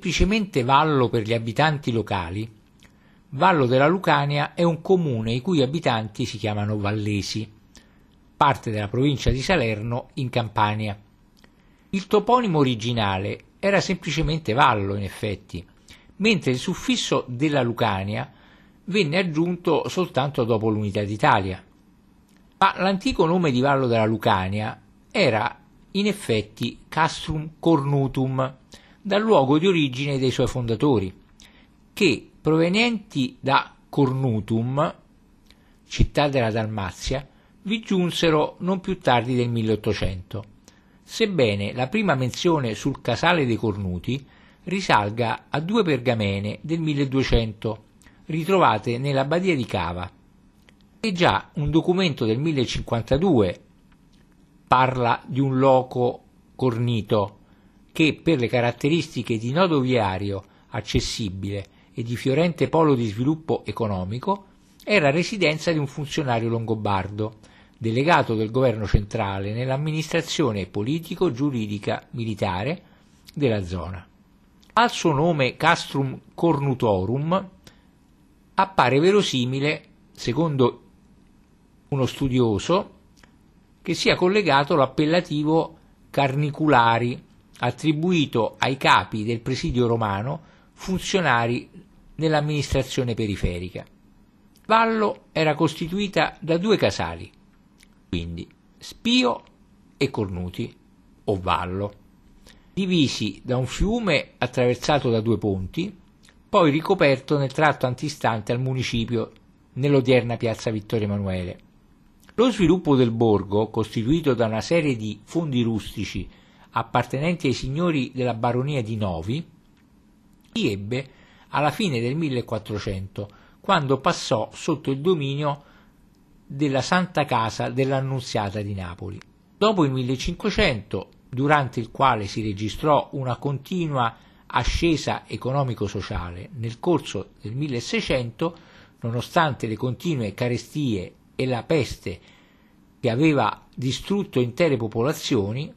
semplicemente vallo per gli abitanti locali, Vallo della Lucania è un comune i cui abitanti si chiamano vallesi, parte della provincia di Salerno in Campania. Il toponimo originale era semplicemente Vallo in effetti, mentre il suffisso della Lucania venne aggiunto soltanto dopo l'unità d'Italia. Ma l'antico nome di Vallo della Lucania era in effetti Castrum Cornutum, dal luogo di origine dei suoi fondatori, che provenienti da Cornutum, città della Dalmazia, vi giunsero non più tardi del 1800, sebbene la prima menzione sul casale dei Cornuti risalga a due pergamene del 1200 ritrovate nella badia di Cava. E già un documento del 1052 parla di un loco cornito che per le caratteristiche di nodo viario accessibile e di fiorente polo di sviluppo economico era residenza di un funzionario longobardo, delegato del governo centrale nell'amministrazione politico-giuridica militare della zona. Al suo nome Castrum Cornutorum appare verosimile, secondo uno studioso, che sia collegato l'appellativo carniculari attribuito ai capi del presidio romano funzionari nell'amministrazione periferica. Vallo era costituita da due casali, quindi Spio e Cornuti, o Vallo, divisi da un fiume attraversato da due ponti, poi ricoperto nel tratto antistante al municipio nell'odierna piazza Vittorio Emanuele. Lo sviluppo del borgo, costituito da una serie di fondi rustici appartenenti ai signori della baronia di Novi, si ebbe alla fine del 1400, quando passò sotto il dominio della Santa Casa dell'Annunziata di Napoli. Dopo il 1500, durante il quale si registrò una continua ascesa economico-sociale, nel corso del 1600, nonostante le continue carestie e la peste che aveva distrutto intere popolazioni,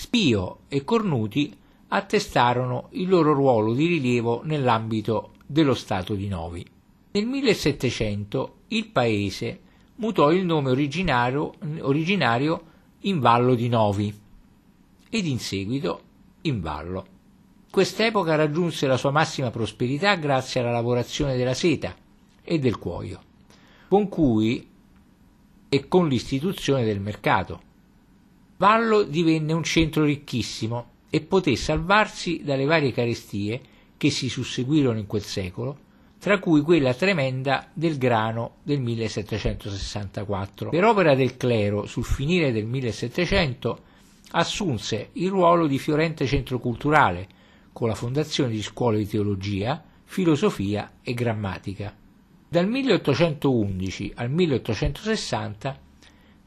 Spio e Cornuti attestarono il loro ruolo di rilievo nell'ambito dello Stato di Novi. Nel 1700 il paese mutò il nome originario, originario in Vallo di Novi ed in seguito in Vallo. Quest'epoca raggiunse la sua massima prosperità grazie alla lavorazione della seta e del cuoio, con cui e con l'istituzione del mercato. Vallo divenne un centro ricchissimo e poté salvarsi dalle varie carestie che si susseguirono in quel secolo, tra cui quella tremenda del grano del 1764. Per opera del clero, sul finire del 1700, assunse il ruolo di fiorente centro culturale, con la fondazione di scuole di teologia, filosofia e grammatica. Dal 1811 al 1860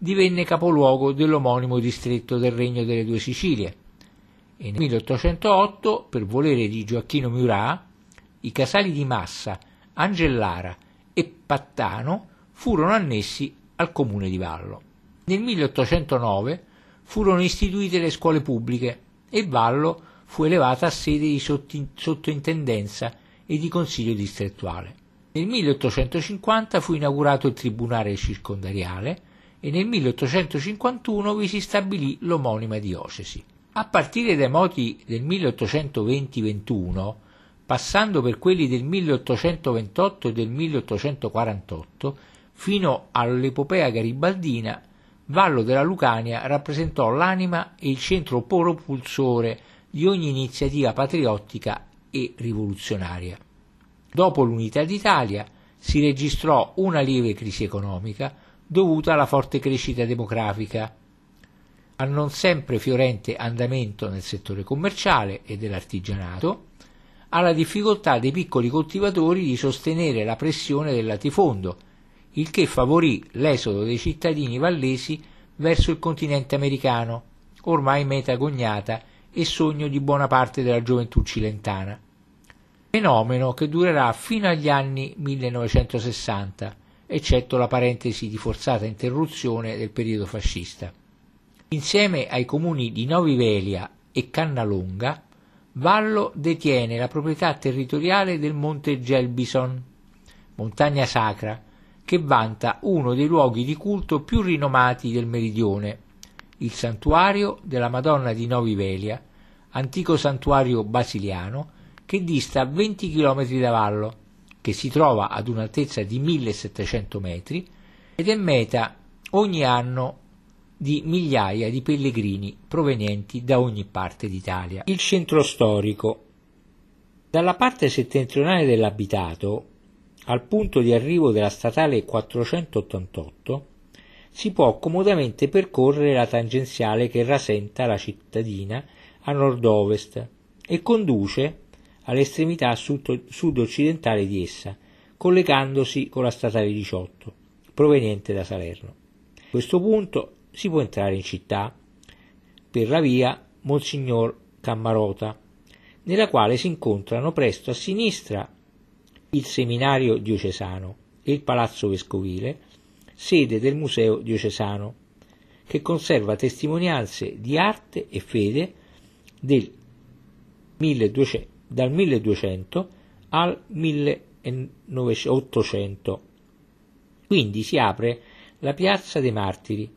divenne capoluogo dell'omonimo distretto del Regno delle Due Sicilie, e nel 1808, per volere di Gioacchino Murat, i casali di Massa, Angellara e Pattano furono annessi al comune di Vallo. Nel 1809 furono istituite le scuole pubbliche e Vallo fu elevata a sede di sottointendenza e di consiglio distrettuale. Nel 1850 fu inaugurato il tribunale circondariale e nel 1851 vi si stabilì l'omonima diocesi. A partire dai moti del 1820-21, passando per quelli del 1828 e del 1848, fino all'epopea garibaldina, Vallo della Lucania rappresentò l'anima e il centro propulsore di ogni iniziativa patriottica e rivoluzionaria. Dopo l'unità d'Italia si registrò una lieve crisi economica dovuta alla forte crescita demografica al non sempre fiorente andamento nel settore commerciale e dell'artigianato, alla difficoltà dei piccoli coltivatori di sostenere la pressione del latifondo, il che favorì l'esodo dei cittadini vallesi verso il continente americano, ormai meta cognata e sogno di buona parte della gioventù cilentana. Fenomeno che durerà fino agli anni 1960, eccetto la parentesi di forzata interruzione del periodo fascista. Insieme ai comuni di Novi Velia e Cannalonga, Vallo detiene la proprietà territoriale del Monte Gelbison, montagna sacra, che vanta uno dei luoghi di culto più rinomati del meridione, il santuario della Madonna di Novi Velia, antico santuario basiliano che dista 20 km da Vallo, che si trova ad un'altezza di 1700 metri ed è meta ogni anno di migliaia di pellegrini provenienti da ogni parte d'Italia. Il centro storico. Dalla parte settentrionale dell'abitato, al punto di arrivo della statale 488, si può comodamente percorrere la tangenziale che rasenta la cittadina a nord-ovest e conduce all'estremità sud-occidentale di essa, collegandosi con la statale 18, proveniente da Salerno. A questo punto si può entrare in città per la via Monsignor Cammarota, nella quale si incontrano presto a sinistra il seminario diocesano e il palazzo vescovile, sede del museo diocesano, che conserva testimonianze di arte e fede del 1200, dal 1200 al 1800. Quindi si apre la piazza dei martiri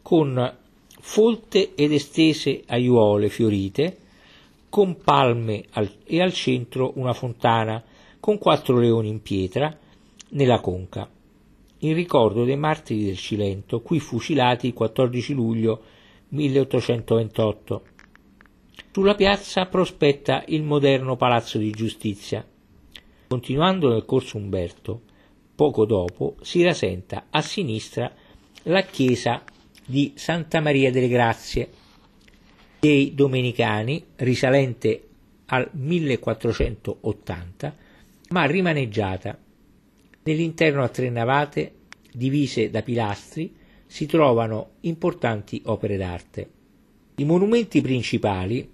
con folte ed estese aiuole fiorite, con palme al, e al centro una fontana con quattro leoni in pietra nella conca, in ricordo dei martiri del Cilento, qui fucilati il 14 luglio 1828. Sulla piazza prospetta il moderno Palazzo di Giustizia. Continuando nel corso Umberto, poco dopo si rasenta a sinistra la chiesa di Santa Maria delle Grazie dei Domenicani, risalente al 1480, ma rimaneggiata. Nell'interno a tre navate, divise da pilastri, si trovano importanti opere d'arte. I monumenti principali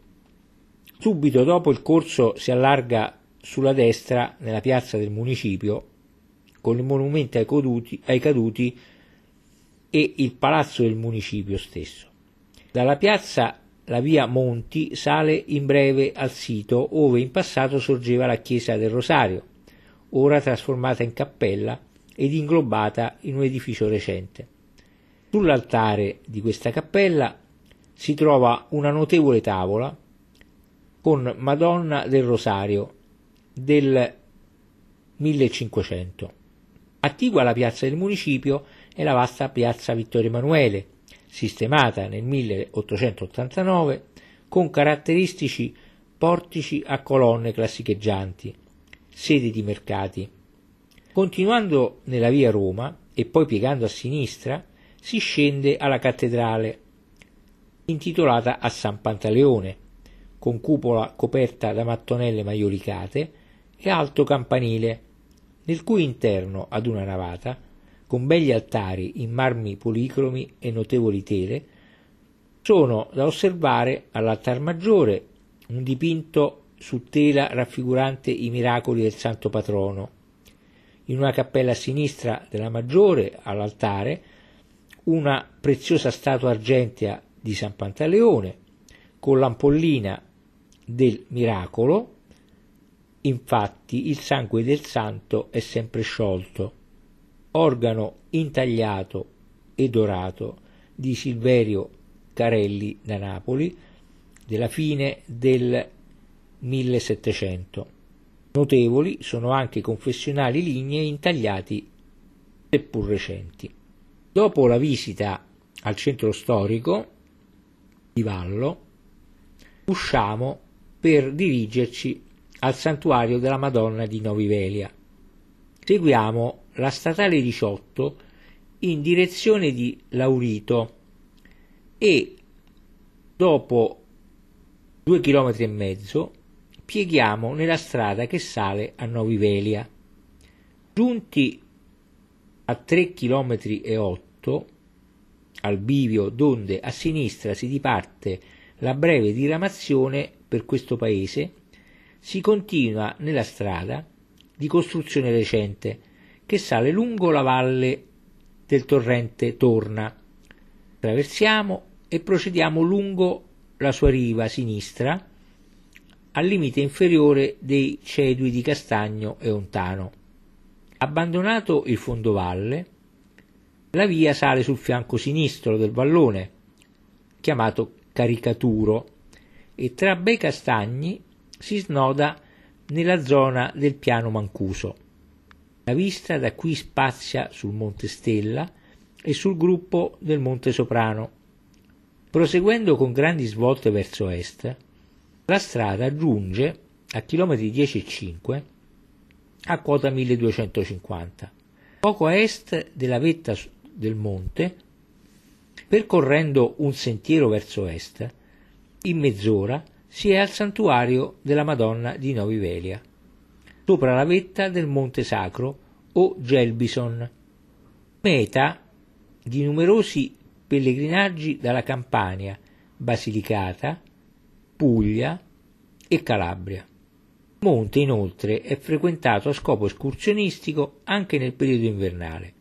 Subito dopo il corso si allarga sulla destra nella piazza del municipio con il monumento ai, caduti, ai caduti e il palazzo del municipio stesso. Dalla piazza la via Monti sale in breve al sito dove in passato sorgeva la chiesa del Rosario, ora trasformata in cappella ed inglobata in un edificio recente. Sull'altare di questa cappella si trova una notevole tavola con Madonna del Rosario del 1500. Attigua alla piazza del municipio è la vasta piazza Vittorio Emanuele, sistemata nel 1889 con caratteristici portici a colonne classicheggianti, sedi di mercati. Continuando nella via Roma e poi piegando a sinistra, si scende alla cattedrale, intitolata a San Pantaleone, con cupola coperta da mattonelle maiolicate e alto campanile, nel cui interno, ad una navata, con begli altari in marmi policromi e notevoli tele, sono da osservare all'altar maggiore un dipinto su tela raffigurante i miracoli del santo patrono. In una cappella a sinistra della maggiore, all'altare, una preziosa statua argentea di San Pantaleone, con l'ampollina del miracolo, infatti il sangue del santo è sempre sciolto. Organo intagliato e dorato di Silverio Carelli da Napoli della fine del 1700. Notevoli sono anche confessionali lignei intagliati seppur recenti. Dopo la visita al centro storico di Vallo, usciamo per dirigerci al santuario della Madonna di Novivelia. Seguiamo la statale 18 in direzione di Laurito e dopo due chilometri e mezzo pieghiamo nella strada che sale a Novivelia. Giunti a 3 km e 8 al bivio donde a sinistra si diparte la breve diramazione per questo paese, si continua nella strada di costruzione recente che sale lungo la valle del torrente Torna. Traversiamo e procediamo lungo la sua riva sinistra al limite inferiore dei cedui di Castagno e Ontano. Abbandonato il fondovalle, la via sale sul fianco sinistro del vallone, chiamato Caricaturo, e tra Bei Castagni si snoda nella zona del piano Mancuso. La vista da qui spazia sul Monte Stella e sul gruppo del Monte Soprano. Proseguendo con grandi svolte verso est, la strada giunge a chilometri 10 e 5 a quota 1250. Poco a est della vetta del monte, percorrendo un sentiero verso est, in mezz'ora si è al santuario della Madonna di Novi Velia, sopra la vetta del Monte Sacro o Gelbison, meta di numerosi pellegrinaggi dalla Campania, Basilicata, Puglia e Calabria. Il monte inoltre è frequentato a scopo escursionistico anche nel periodo invernale.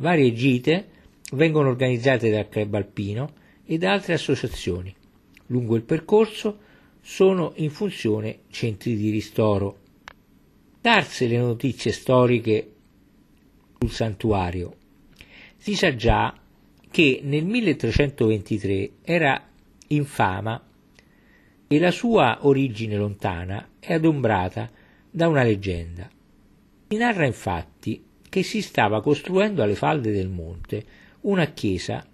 Varie gite vengono organizzate dal Club Alpino e da altre associazioni. Lungo il percorso sono in funzione centri di ristoro. Darse le notizie storiche sul santuario, si sa già che nel 1323 era in fama e la sua origine lontana è adombrata da una leggenda. Si narra infatti che si stava costruendo alle falde del monte una chiesa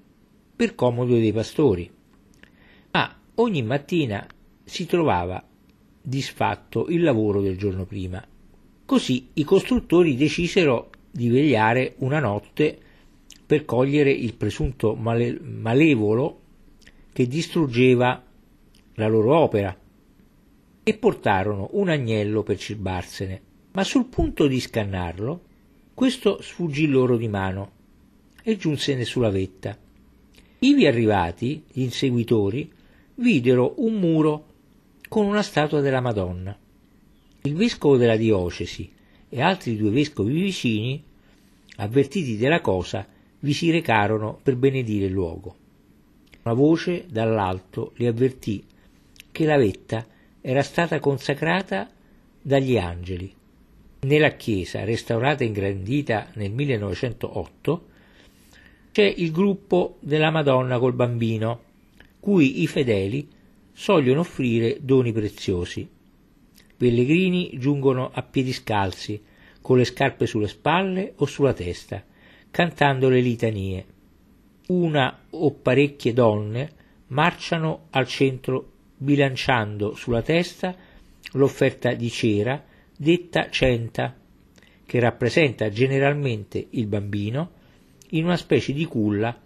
per comodo dei pastori, ma ogni mattina si trovava disfatto il lavoro del giorno prima. Così i costruttori decisero di vegliare una notte per cogliere il presunto male- malevolo che distruggeva la loro opera e portarono un agnello per cirbarsene, ma sul punto di scannarlo, questo sfuggì loro di mano e giunse sulla vetta. Ivi arrivati, gli inseguitori videro un muro con una statua della Madonna. Il vescovo della diocesi e altri due vescovi vicini, avvertiti della cosa, vi si recarono per benedire il luogo. Una voce dall'alto li avvertì che la vetta era stata consacrata dagli angeli. Nella chiesa, restaurata e ingrandita nel 1908, c'è il gruppo della Madonna col bambino, cui i fedeli sogliono offrire doni preziosi. Pellegrini giungono a piedi scalzi, con le scarpe sulle spalle o sulla testa, cantando le litanie. Una o parecchie donne marciano al centro bilanciando sulla testa l'offerta di cera detta centa, che rappresenta generalmente il bambino in una specie di culla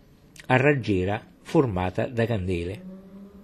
a raggiera formata da candele.